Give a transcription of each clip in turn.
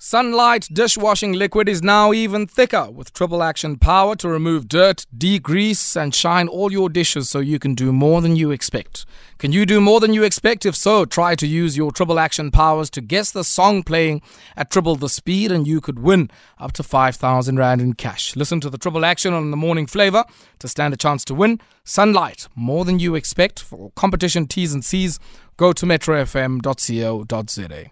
Sunlight dishwashing liquid is now even thicker with triple action power to remove dirt, degrease, and shine all your dishes so you can do more than you expect. Can you do more than you expect? If so, try to use your triple action powers to guess the song playing at triple the speed and you could win up to 5,000 Rand in cash. Listen to the triple action on the morning flavor to stand a chance to win. Sunlight, more than you expect. For competition T's and C's, go to metrofm.co.za.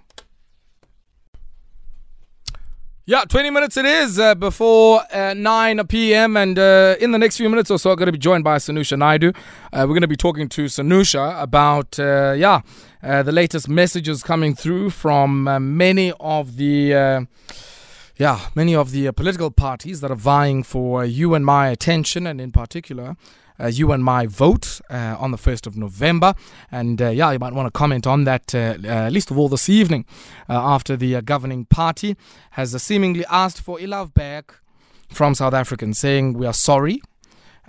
Yeah, 20 minutes it is uh, before uh, 9 p.m. And uh, in the next few minutes or so, I'm going to be joined by Sanusha Naidu. Uh, we're going to be talking to Sanusha about, uh, yeah, uh, the latest messages coming through from many of the. Yeah, many of the uh, political parties that are vying for uh, you and my attention, and in particular, uh, you and my vote uh, on the 1st of November. And uh, yeah, you might want to comment on that, uh, uh least of all this evening, after the governing party has seemingly asked for love back from South Africans, saying we are sorry.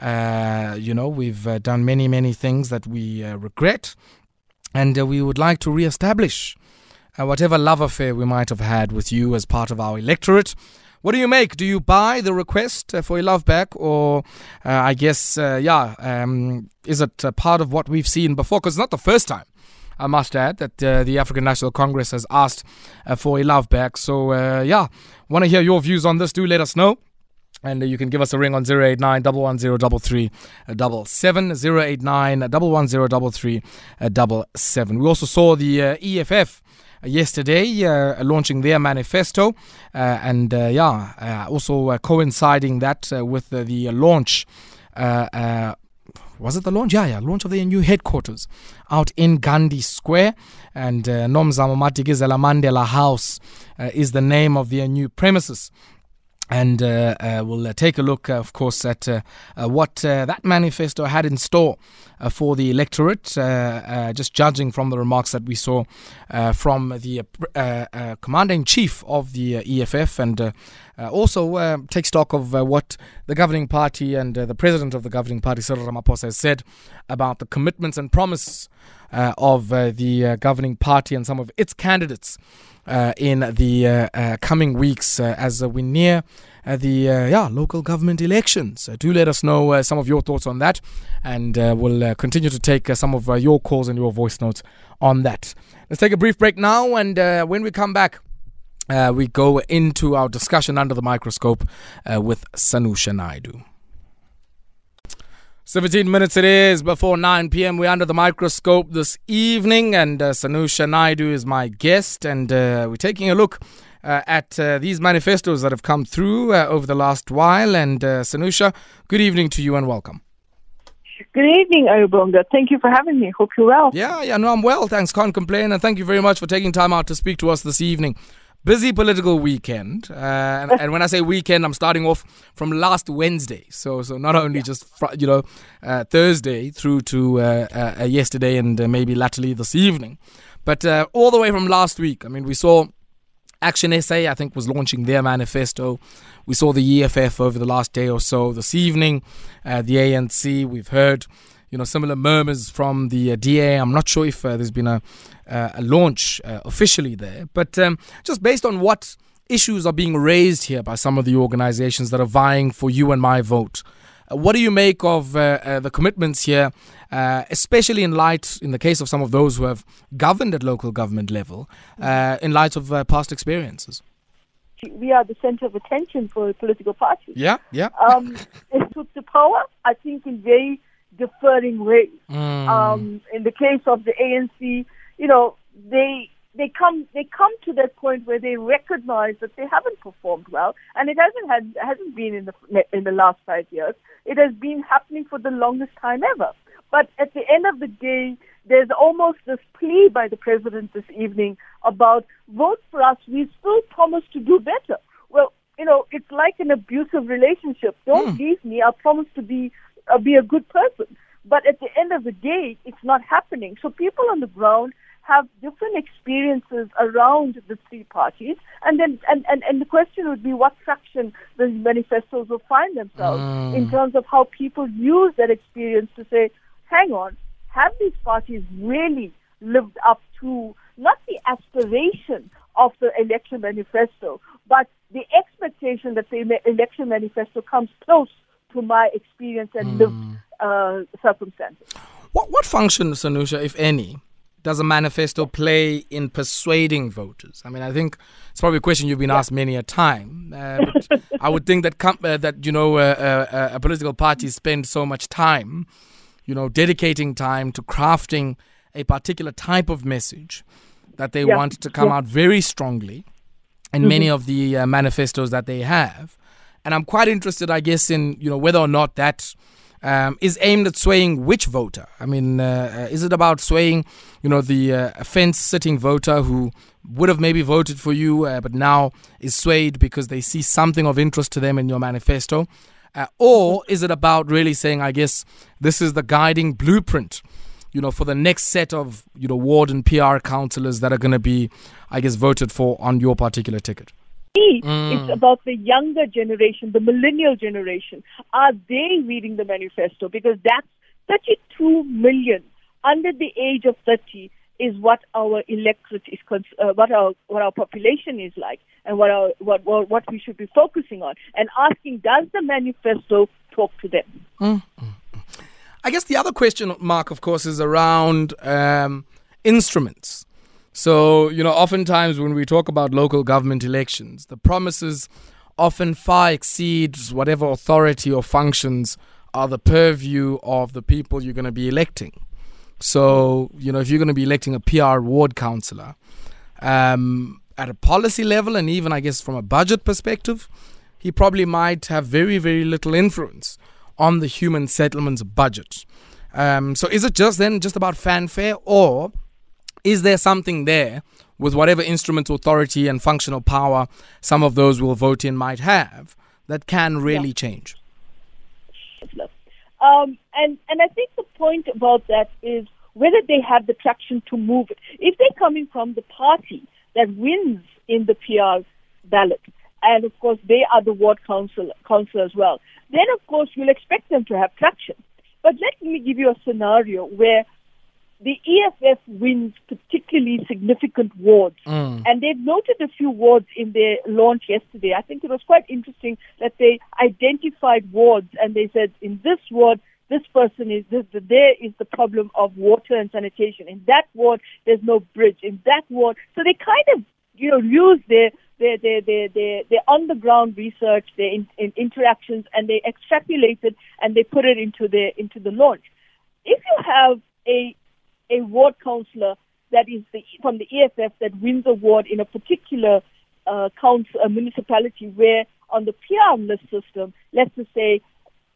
you know, we've done many, many things that we regret, and we would like to re-establish whatever love affair we might have had with you as part of our electorate. What do you make? Do you buy the request uh, for a love back, or uh, I guess, uh, yeah, um, is it part of what we've seen before? Because it's not the first time. I must add that uh, the African National Congress has asked uh, for a love back. So, uh, yeah, want to hear your views on this? Do let us know. And you can give us a ring on 089 110 77 089 110 77. We also saw the EFF yesterday, uh, launching their manifesto, uh, and uh, yeah, also coinciding that with the launch. was it the launch? Yeah, yeah, launch of their new headquarters out in Gandhi Square. And uh, Nomzamo Madikizela Mandela House uh, is the name of their new premises. And uh, uh, we'll uh, take a look, uh, of course, at uh, uh, what that manifesto had in store for the electorate, just judging from the remarks that we saw from the commander in chief of the EFF, and also take stock of what the governing party and the president of the governing party, Cyril Ramaphosa, has said about the commitments and promise of the governing party and some of its candidates. uh, Uh, in the uh, uh, coming weeks uh, as we near uh, the yeah local government elections. do let us know some of your thoughts on that, and we'll continue to take some of your calls and your voice notes on that. Let's take a brief break now, and when we come back. Uh, we go into our discussion under the microscope uh, with Sanusha Naidu. 17 minutes it is before 9 p.m. We're under the microscope this evening, and uh, Sanusha Naidu is my guest, and uh, we're taking a look uh, at uh, these manifestos that have come through uh, over the last while. And uh, Sanusha, good evening to you and welcome. Good evening, Obonga. Thank you for having me. Hope you're well. Yeah, yeah, no, I'm well. Thanks. Can't complain. And thank you very much for taking time out to speak to us this evening busy political weekend, uh, and, and, when I say weekend, I'm starting off from last Wednesday. So, so not only just fr- you know uh, Thursday through to uh, uh yesterday and uh, maybe latterly this evening, but uh, all the way from last week. I mean, we saw Action SA, I think, was launching their manifesto. We saw the EFF over the last day or so. This evening, the ANC. We've heard you know similar murmurs from the uh, DA. I'm not sure if uh, there's been a, uh, a launch uh, officially there, but um, just based on what issues are being raised here by some of the organizations that are vying for you and my vote. Uh, what do you make of the commitments here, especially in light, in the case of some of those who have governed at local government level, in light of past experiences? we are the center of attention for political parties. Yeah, yeah. Um, took the power, I think, in very deferring ways. Mm. Um, in the case of the ANC, you know, they they come they come to that point where they recognize that they haven't performed well, and it hasn't had hasn't been in the in the last five years. It has been happening for the longest time ever. But at the end of the day, there's almost this plea by the president this evening about vote for us. We still promise to do better. Well, you know, it's like an abusive relationship. Don't mm. leave me. I promise to be uh, be a good person. But at the end of the day, it's not happening. So people on the ground have different experiences around the three parties, and then and, and, and the question would be what traction the manifestos will find themselves mm. in terms of how people use that experience to say, hang on, have these parties really lived up to not the aspiration of the election manifesto, but the expectation that the election manifesto comes close to my experience and mm. lived uh, circumstances. What, what function, Sanusha, if any, does a manifesto play in persuading voters? I mean, I think it's probably a question you've been asked many a time. Uh, I would think that com- uh, that you know uh, uh a political party spends so much time, you know, dedicating time to crafting a particular type of message that they yeah. want to come yeah. out very strongly in mm-hmm. many of the uh, manifestos that they have. And I'm quite interested, I guess, in you know whether or not that um, is aimed at swaying which voter. I mean, uh, uh is it about swaying, you know, the uh, fence-sitting voter who would have maybe voted for you, uh, but now is swayed because they see something of interest to them in your manifesto? Uh, or is it about really saying, I guess, this is the guiding blueprint you know, for the next set of, you know, ward and PR councillors that are going to be, I guess, voted for on your particular ticket? Mm. It's about the younger generation, the millennial generation. Are they reading the manifesto? Because that's 32 million under the age of 30 is what our electorate is, uh, what our what our population is like, and what our what, what what we should be focusing on, and asking, does the manifesto talk to them? Mm. I guess the other question mark, of course, is around um, instruments. So, you know, oftentimes when we talk about local government elections, the promises often far exceeds whatever authority or functions are the purview of the people you're going to be electing. So, you know, if you're going to be electing a PR ward councillor, um, at a policy level and even, I guess, from a budget perspective, he probably might have very, very little influence on the human settlements budget. Um, so is it just then just about fanfare, or is there something there with whatever instrument authority and functional power some of those will vote in might have that can really yeah. change? Um, and and I think the point about that is whether they have the traction to move it. If they're coming from the party that wins in the PR ballot, and of course they are the ward council council as well, then of course you'll expect them to have traction. But let me give you a scenario where the EFF wins particularly significant wards. Mm. And they've noted a few wards in their launch yesterday. I think it was quite interesting that they identified wards and they said, in this ward, this person is this, there is the problem of water and sanitation. In that ward, there's no bridge. In that ward, so they kind of you know use their their, their, their, their, their on the ground research, their in, in interactions, and they extrapolated and they put it into the into the launch. If you have a a ward councillor that is the, from the EFF that wins a ward in a particular uh, council, a municipality where on the PR list system, let's just say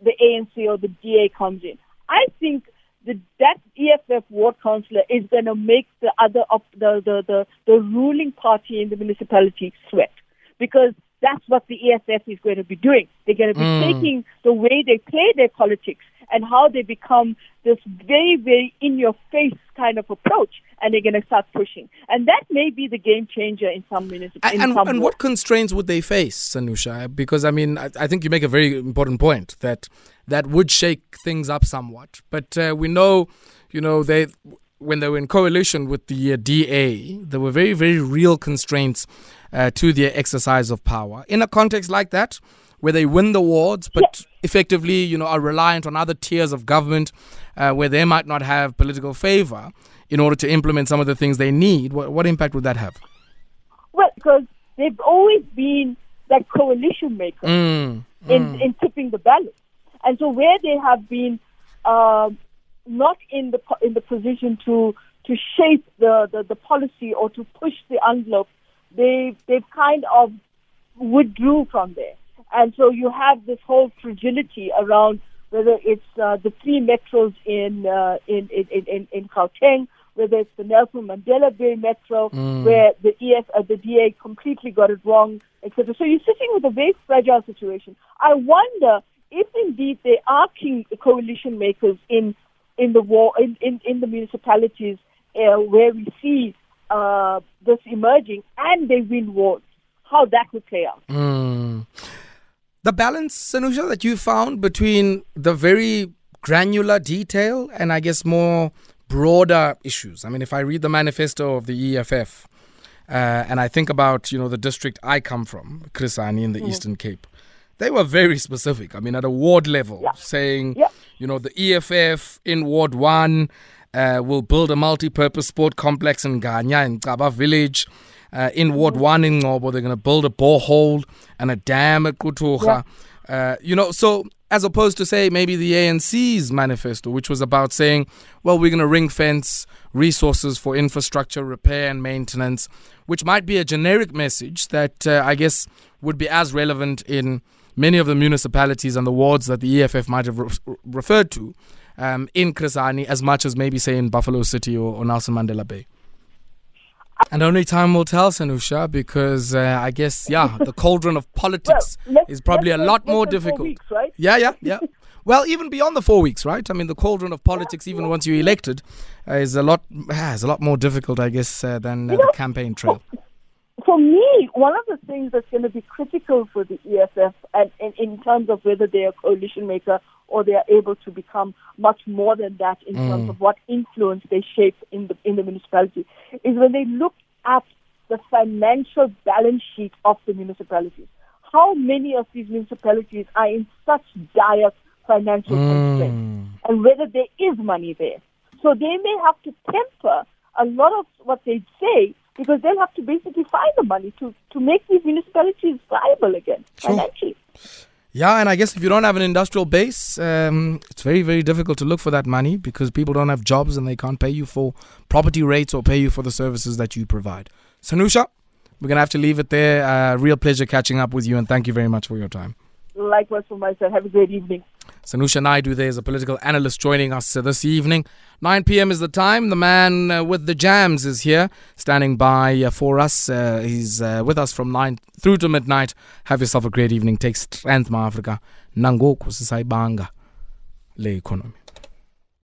the ANC or the DA comes in. I think the, that EFF ward councillor is going to make the other op, the, the, the, the ruling party in the municipality sweat because that's what the EFF is going to be doing. They're going to be mm. taking the way they play their politics and how they become this very, very in your face kind of approach, and they're going to start pushing. And that may be the game changer in some municipalities. And, and, and what constraints would they face, Sanusha? Because, I mean, I, I, think you make a very important point that that would shake things up somewhat. But uh, we know, you know, they when they were in coalition with the uh, DA, there were very, very real constraints uh, to their exercise of power. In a context like that, where they win the wards, but. Effectively, you know, are reliant on other tiers of government uh, where they might not have political favor in order to implement some of the things they need. What, what impact would that have? Well, because they've always been that coalition maker mm, in, mm. in tipping the balance. And so where they have been uh, not in the in the position to to shape the, the, the policy or to push the envelope, they they've kind of withdrew from there. And so you have this whole fragility around whether it's uh, the three metros in, uh, in, in, in, in Gauteng, whether it's the Nelson Mandela Bay Metro, mm. where the EF, uh, the DA completely got it wrong, etc. So you're sitting with a very fragile situation. I wonder if indeed there are king coalition makers in in the war in, in, in the municipalities uh, where we see uh, this emerging and they win wards, how that would play out. Mm the balance, Sanusha, that you found between the very granular detail and I guess more broader issues. I mean, if I read the manifesto of the EFF, uh, and I think about you know the district I come from, Chris Hani in the mm. Eastern Cape, they were very specific. I mean, at a ward level, yeah. saying yeah. you know the EFF in Ward One uh, will build a multi-purpose sport complex in Ganya in Kaba village. Uh, in Ward mm-hmm. 1 in Ngobo, they're going to build a borehole and a dam at Kutucha. Yeah. Uh, you know, so as opposed to say maybe the ANC's manifesto, which was about saying, well, we're going to ring fence resources for infrastructure repair and maintenance, which might be a generic message that uh, I guess would be as relevant in many of the municipalities and the wards that the EFF might have re- referred to um, in Chris Hani as much as maybe say in Buffalo City or, or Nelson Mandela Bay. And only time will tell, Sanusha, because uh, I guess, yeah, the cauldron of politics well, is probably a lot more difficult. Weeks, right? Yeah, yeah, yeah. well, even beyond the four weeks, right? I mean, the cauldron of politics, even once you're elected, uh, is a lot uh, is a lot more difficult, I guess, uh, than uh, the campaign trail. For me, one of the things that's going to be critical for the EFF, and, and in terms of whether they're a coalition maker or they are able to become much more than that in mm. terms of what influence they shape in the in the municipality, is when they look at the financial balance sheet of the municipalities. How many of these municipalities are in such dire financial mm. constraints, and whether there is money there? So they may have to temper a lot of what they say because they'll have to basically find the money to, to make these municipalities viable again sure. financially. Yeah, and I guess if you don't have an industrial base, um, it's very, very difficult to look for that money because people don't have jobs and they can't pay you for property rates or pay you for the services that you provide. Sanusha, we're going to have to leave it there. Uh, real pleasure catching up with you, and thank you very much for your time. Likewise for myself. Have a great evening. Sanusha Naidu there is a political analyst joining us uh, this evening. 9 p.m. is the time. The man uh, with the jams is here, standing by uh, for us. Uh, he's uh, with us from 9 through to midnight. Have yourself a great evening. Take strength, Ma Africa. Nangoku sisayibanga le economy.